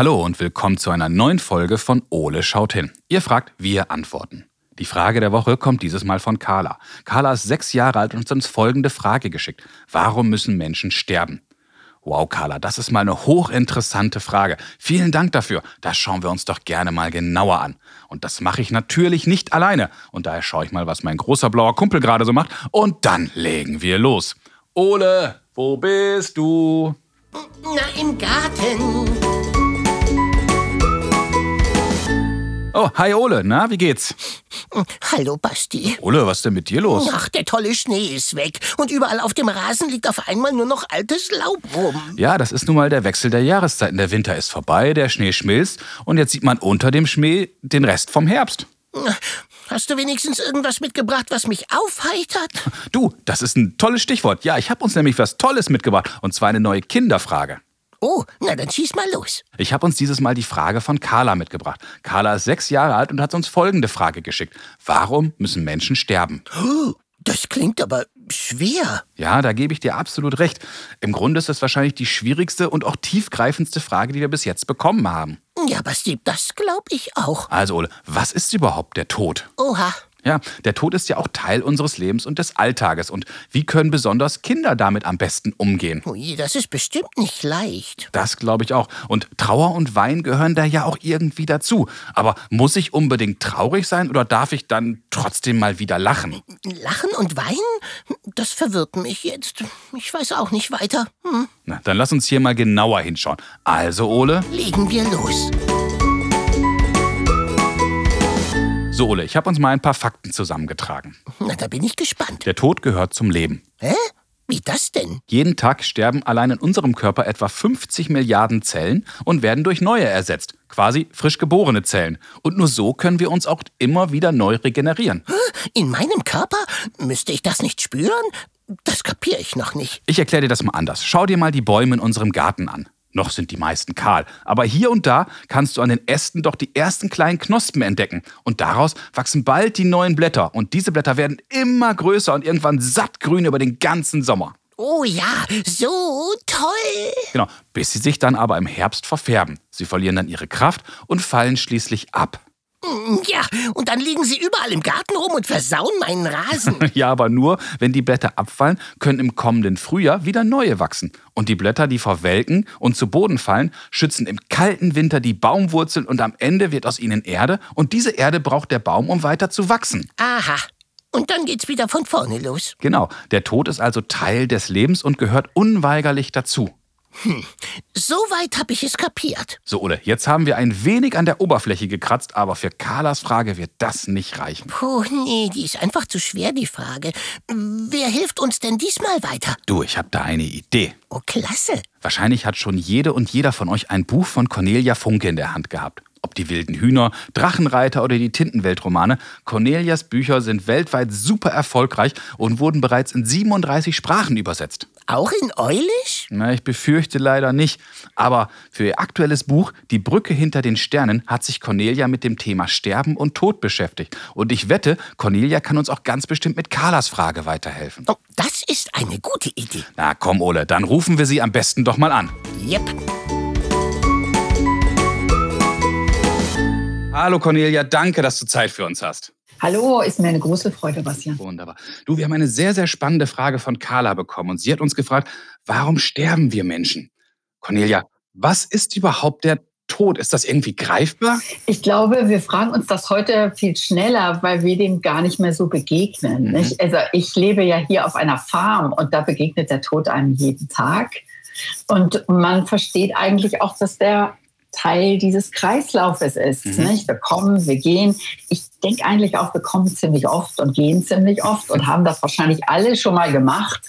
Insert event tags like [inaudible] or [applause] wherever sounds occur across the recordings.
Hallo und willkommen zu einer neuen Folge von Ole schaut hin. Ihr fragt, wir antworten. Die Frage der Woche kommt dieses Mal von Carla. Carla ist sechs Jahre alt und hat uns folgende Frage geschickt. Warum müssen Menschen sterben? Wow, Carla, das ist mal eine hochinteressante Frage. Vielen Dank dafür. Das schauen wir uns doch gerne mal genauer an. Und das mache ich natürlich nicht alleine. Und daher schaue ich mal, was mein großer blauer Kumpel gerade so macht. Und dann legen wir los. Ole, wo bist du? Na, im Garten. Oh, hi Ole, na, wie geht's? Hallo, Basti. Ole, was ist denn mit dir los? Ach, der tolle Schnee ist weg. Und überall auf dem Rasen liegt auf einmal nur noch altes Laub rum. Ja, das ist nun mal der Wechsel der Jahreszeiten. Der Winter ist vorbei, der Schnee schmilzt und jetzt sieht man unter dem Schnee den Rest vom Herbst. Hast du wenigstens irgendwas mitgebracht, was mich aufheitert? Du, das ist ein tolles Stichwort. Ja, ich habe uns nämlich was Tolles mitgebracht und zwar eine neue Kinderfrage. Oh, na dann schieß mal los. Ich habe uns dieses Mal die Frage von Carla mitgebracht. Carla ist sechs Jahre alt und hat uns folgende Frage geschickt. Warum müssen Menschen sterben? Oh, das klingt aber schwer. Ja, da gebe ich dir absolut recht. Im Grunde ist das wahrscheinlich die schwierigste und auch tiefgreifendste Frage, die wir bis jetzt bekommen haben. Ja, Basti, das glaube ich auch. Also, Ole, was ist überhaupt der Tod? Oha. Ja, der Tod ist ja auch Teil unseres Lebens und des Alltages. Und wie können besonders Kinder damit am besten umgehen? Ui, das ist bestimmt nicht leicht. Das glaube ich auch. Und Trauer und Wein gehören da ja auch irgendwie dazu. Aber muss ich unbedingt traurig sein oder darf ich dann trotzdem mal wieder lachen? Lachen und weinen? Das verwirrt mich jetzt. Ich weiß auch nicht weiter. Hm. Na, dann lass uns hier mal genauer hinschauen. Also, Ole? Legen wir los. So, Ole, ich habe uns mal ein paar Fakten zusammengetragen. Na, da bin ich gespannt. Der Tod gehört zum Leben. Hä? Wie das denn? Jeden Tag sterben allein in unserem Körper etwa 50 Milliarden Zellen und werden durch neue ersetzt. Quasi frisch geborene Zellen. Und nur so können wir uns auch immer wieder neu regenerieren. In meinem Körper? Müsste ich das nicht spüren? Das kapiere ich noch nicht. Ich erkläre dir das mal anders. Schau dir mal die Bäume in unserem Garten an. Noch sind die meisten kahl. Aber hier und da kannst du an den Ästen doch die ersten kleinen Knospen entdecken. Und daraus wachsen bald die neuen Blätter. Und diese Blätter werden immer größer und irgendwann sattgrün über den ganzen Sommer. Oh ja, so toll. Genau, bis sie sich dann aber im Herbst verfärben. Sie verlieren dann ihre Kraft und fallen schließlich ab. Ja, und dann liegen sie überall im Garten rum und versauen meinen Rasen. [laughs] Ja, aber nur, wenn die Blätter abfallen, können im kommenden Frühjahr wieder neue wachsen. Und die Blätter, die verwelken und zu Boden fallen, schützen im kalten Winter die Baumwurzeln und am Ende wird aus ihnen Erde und diese Erde braucht der Baum, um weiter zu wachsen. Aha. Und dann geht's wieder von vorne los. Genau, der Tod ist also Teil des Lebens und gehört unweigerlich dazu. Soweit habe ich es kapiert. So, Ole, jetzt haben wir ein wenig an der Oberfläche gekratzt, aber für Carlas Frage wird das nicht reichen. Puh, nee, die ist einfach zu schwer, die Frage. Wer hilft uns denn diesmal weiter? Du, ich habe da eine Idee. Oh, klasse. Wahrscheinlich hat schon jede und jeder von euch ein Buch von Cornelia Funke in der Hand gehabt. Ob die wilden Hühner, Drachenreiter oder die Tintenweltromane, Cornelias Bücher sind weltweit super erfolgreich und wurden bereits in 37 Sprachen übersetzt. Auch in Eulisch? Na, ich befürchte leider nicht. Aber für ihr aktuelles Buch Die Brücke hinter den Sternen hat sich Cornelia mit dem Thema Sterben und Tod beschäftigt. Und ich wette, Cornelia kann uns auch ganz bestimmt mit Carlas Frage weiterhelfen. Oh, das ist eine gute Idee. Na komm, Ole, dann rufen wir sie am besten doch mal an. Yep. Hallo Cornelia, danke, dass du Zeit für uns hast. Hallo, ist mir eine große Freude, Bastian. Wunderbar. Du, wir haben eine sehr, sehr spannende Frage von Carla bekommen und sie hat uns gefragt, warum sterben wir Menschen? Cornelia, was ist überhaupt der Tod? Ist das irgendwie greifbar? Ich glaube, wir fragen uns das heute viel schneller, weil wir dem gar nicht mehr so begegnen. Mhm. Nicht? Also ich lebe ja hier auf einer Farm und da begegnet der Tod einem jeden Tag. Und man versteht eigentlich auch, dass der Teil dieses Kreislaufes ist. Mhm. Nicht? Wir kommen, wir gehen. Ich denke eigentlich auch, wir kommen ziemlich oft und gehen ziemlich oft und haben das wahrscheinlich alle schon mal gemacht.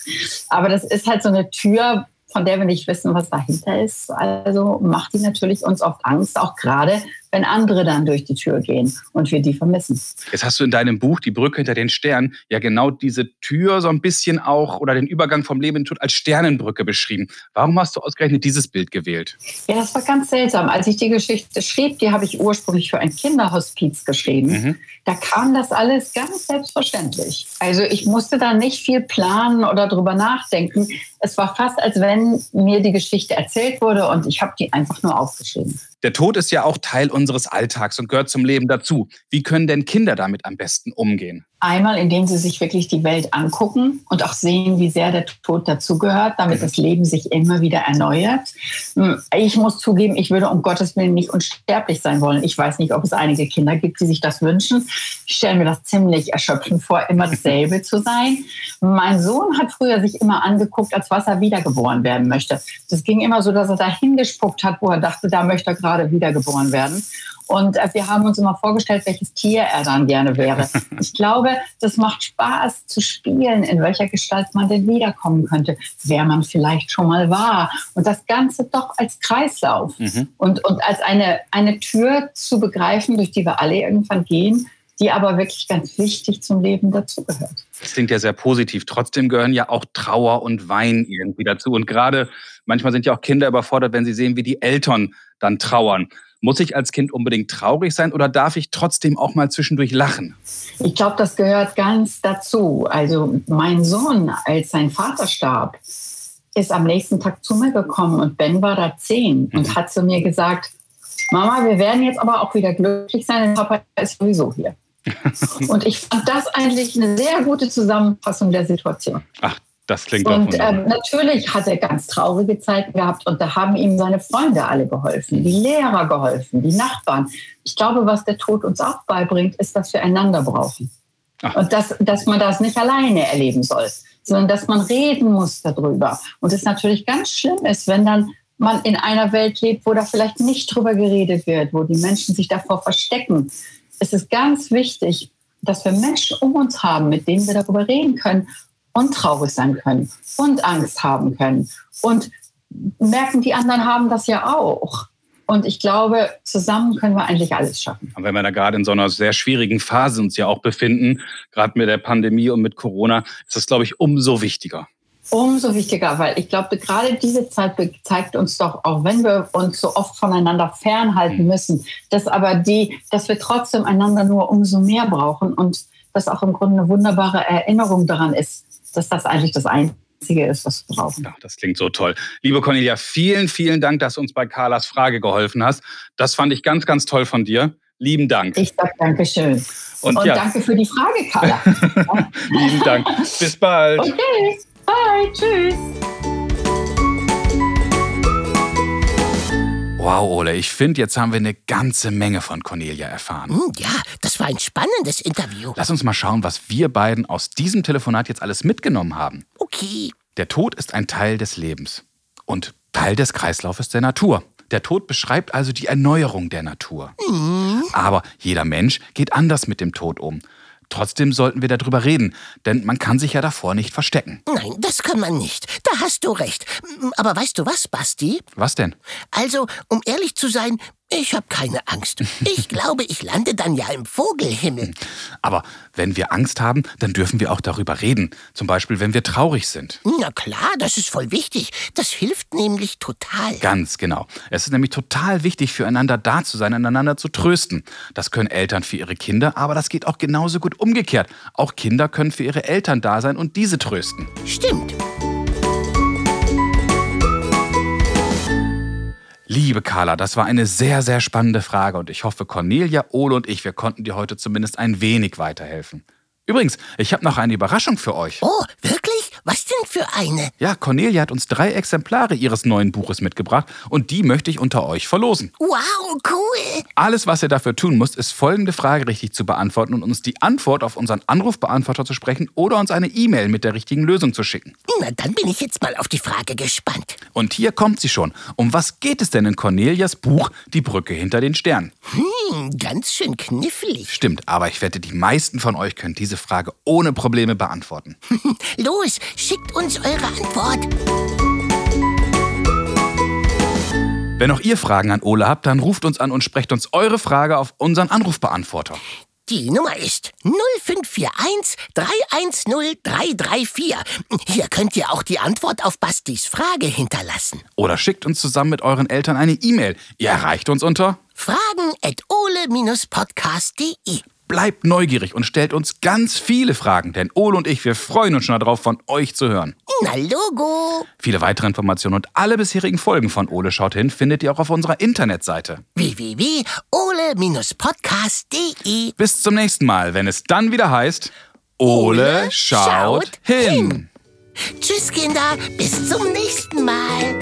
Aber das ist halt so eine Tür, von der wir nicht wissen, was dahinter ist. Also macht die natürlich uns oft Angst, auch gerade wenn andere dann durch die Tür gehen und wir die vermissen. Jetzt hast du in deinem Buch Die Brücke hinter den Sternen ja genau diese Tür so ein bisschen auch oder den Übergang vom Leben in den Tod als Sternenbrücke beschrieben. Warum hast du ausgerechnet dieses Bild gewählt? Ja, das war ganz seltsam. Als ich die Geschichte schrieb, die habe ich ursprünglich für ein Kinderhospiz geschrieben. Mhm. Da kam das alles ganz selbstverständlich. Also ich musste da nicht viel planen oder drüber nachdenken. Es war fast, als wenn mir die Geschichte erzählt wurde und ich habe die einfach nur aufgeschrieben. Der Tod ist ja auch Teil unseres Alltags und gehört zum Leben dazu. Wie können denn Kinder damit am besten umgehen? Einmal, indem sie sich wirklich die Welt angucken und auch sehen, wie sehr der Tod dazugehört, damit das Leben sich immer wieder erneuert. Hm, ich muss zugeben, ich würde um Gottes Willen nicht unsterblich sein wollen. Ich weiß nicht, ob es einige Kinder gibt, die sich das wünschen. Ich stelle mir das ziemlich erschöpfend vor, immer dasselbe zu sein. Mein Sohn hat früher sich immer angeguckt, als was er wiedergeboren werden möchte. Das ging immer so, dass er da hingespuckt hat, wo er dachte, da möchte er gerade wiedergeboren werden. Und äh, wir haben uns immer vorgestellt, welches Tier er dann gerne wäre. [laughs] Ich glaube, das macht Spaß zu spielen, in welcher Gestalt man denn wiederkommen könnte, wer man vielleicht schon mal war. Und das Ganze doch als Kreislauf mhm. und, und als eine, eine Tür zu begreifen, durch die wir alle irgendwann gehen, die aber wirklich ganz wichtig zum Leben dazugehört. Das klingt ja sehr positiv. Trotzdem gehören ja auch Trauer und Wein irgendwie dazu. Und gerade manchmal sind ja auch Kinder überfordert, wenn sie sehen, wie die Eltern dann trauern. Muss ich als Kind unbedingt traurig sein oder darf ich trotzdem auch mal zwischendurch lachen? Ich glaube, das gehört ganz dazu. Also mein Sohn, als sein Vater starb, ist am nächsten Tag zu mir gekommen und Ben war da zehn mhm. und hat zu mir gesagt, Mama, wir werden jetzt aber auch wieder glücklich sein, denn Papa ist sowieso hier. [laughs] und ich fand das eigentlich eine sehr gute Zusammenfassung der Situation. Ach, das klingt Und ähm, natürlich hat er ganz traurige Zeiten gehabt und da haben ihm seine Freunde alle geholfen, die Lehrer geholfen, die Nachbarn. Ich glaube, was der Tod uns auch beibringt, ist, dass wir einander brauchen. Ach. Und dass, dass man das nicht alleine erleben soll, sondern dass man reden muss darüber. Und es natürlich ganz schlimm ist, wenn dann man in einer Welt lebt, wo da vielleicht nicht drüber geredet wird, wo die Menschen sich davor verstecken. Es ist ganz wichtig, dass wir Menschen um uns haben, mit denen wir darüber reden können und traurig sein können und Angst haben können und merken, die anderen haben das ja auch. Und ich glaube, zusammen können wir eigentlich alles schaffen. Und wenn wir da gerade in so einer sehr schwierigen Phase uns ja auch befinden, gerade mit der Pandemie und mit Corona, ist das, glaube ich, umso wichtiger. Umso wichtiger, weil ich glaube, gerade diese Zeit zeigt uns doch, auch wenn wir uns so oft voneinander fernhalten hm. müssen, dass aber die, dass wir trotzdem einander nur umso mehr brauchen und das auch im Grunde eine wunderbare Erinnerung daran ist, dass das eigentlich das Einzige ist, was wir brauchen. Ja, das klingt so toll. Liebe Cornelia, vielen, vielen Dank, dass du uns bei Carlas Frage geholfen hast. Das fand ich ganz, ganz toll von dir. Lieben Dank. Ich sage Dankeschön. Und, Und ja. danke für die Frage, Carla. [laughs] Lieben Dank. Bis bald. Okay. Bye. Tschüss. Wow, Ole, ich finde, jetzt haben wir eine ganze Menge von Cornelia erfahren. Hm, ja, das war ein spannendes Interview. Lass uns mal schauen, was wir beiden aus diesem Telefonat jetzt alles mitgenommen haben. Okay. Der Tod ist ein Teil des Lebens und Teil des Kreislaufes der Natur. Der Tod beschreibt also die Erneuerung der Natur. Mhm. Aber jeder Mensch geht anders mit dem Tod um. Trotzdem sollten wir darüber reden, denn man kann sich ja davor nicht verstecken. Nein, das kann man nicht. Da hast du recht. Aber weißt du was, Basti? Was denn? Also, um ehrlich zu sein, ich habe keine Angst. Ich glaube, ich lande dann ja im Vogelhimmel. Aber wenn wir Angst haben, dann dürfen wir auch darüber reden. Zum Beispiel, wenn wir traurig sind. Na klar, das ist voll wichtig. Das hilft nämlich total. Ganz genau. Es ist nämlich total wichtig, füreinander da zu sein, einander zu trösten. Das können Eltern für ihre Kinder, aber das geht auch genauso gut umgekehrt. Auch Kinder können für ihre Eltern da sein und diese trösten. Stimmt. Liebe Carla, das war eine sehr, sehr spannende Frage und ich hoffe, Cornelia, Ole und ich, wir konnten dir heute zumindest ein wenig weiterhelfen. Übrigens, ich habe noch eine Überraschung für euch. Oh, wirklich? Für eine? Ja, Cornelia hat uns drei Exemplare ihres neuen Buches mitgebracht und die möchte ich unter euch verlosen. Wow, cool. Alles, was ihr dafür tun müsst, ist folgende Frage richtig zu beantworten und uns die Antwort auf unseren Anrufbeantworter zu sprechen oder uns eine E-Mail mit der richtigen Lösung zu schicken. Na, dann bin ich jetzt mal auf die Frage gespannt. Und hier kommt sie schon. Um was geht es denn in Cornelias Buch Die Brücke hinter den Sternen? Hm, ganz schön knifflig. Stimmt, aber ich wette, die meisten von euch können diese Frage ohne Probleme beantworten. [laughs] Los, schickt uns eure Antwort. Wenn auch ihr Fragen an Ole habt, dann ruft uns an und sprecht uns eure Frage auf unseren Anrufbeantworter. Die Nummer ist 0541 310 334. Hier könnt ihr auch die Antwort auf Bastis Frage hinterlassen. Oder schickt uns zusammen mit euren Eltern eine E-Mail. Ihr erreicht uns unter fragen at ole-podcast.de. Bleibt neugierig und stellt uns ganz viele Fragen, denn Ole und ich, wir freuen uns schon darauf, von euch zu hören. Na Logo. Viele weitere Informationen und alle bisherigen Folgen von Ole schaut hin findet ihr auch auf unserer Internetseite. www.ole-podcast.de Bis zum nächsten Mal, wenn es dann wieder heißt Ole, schaut, hin. Tschüss Kinder, bis zum nächsten Mal.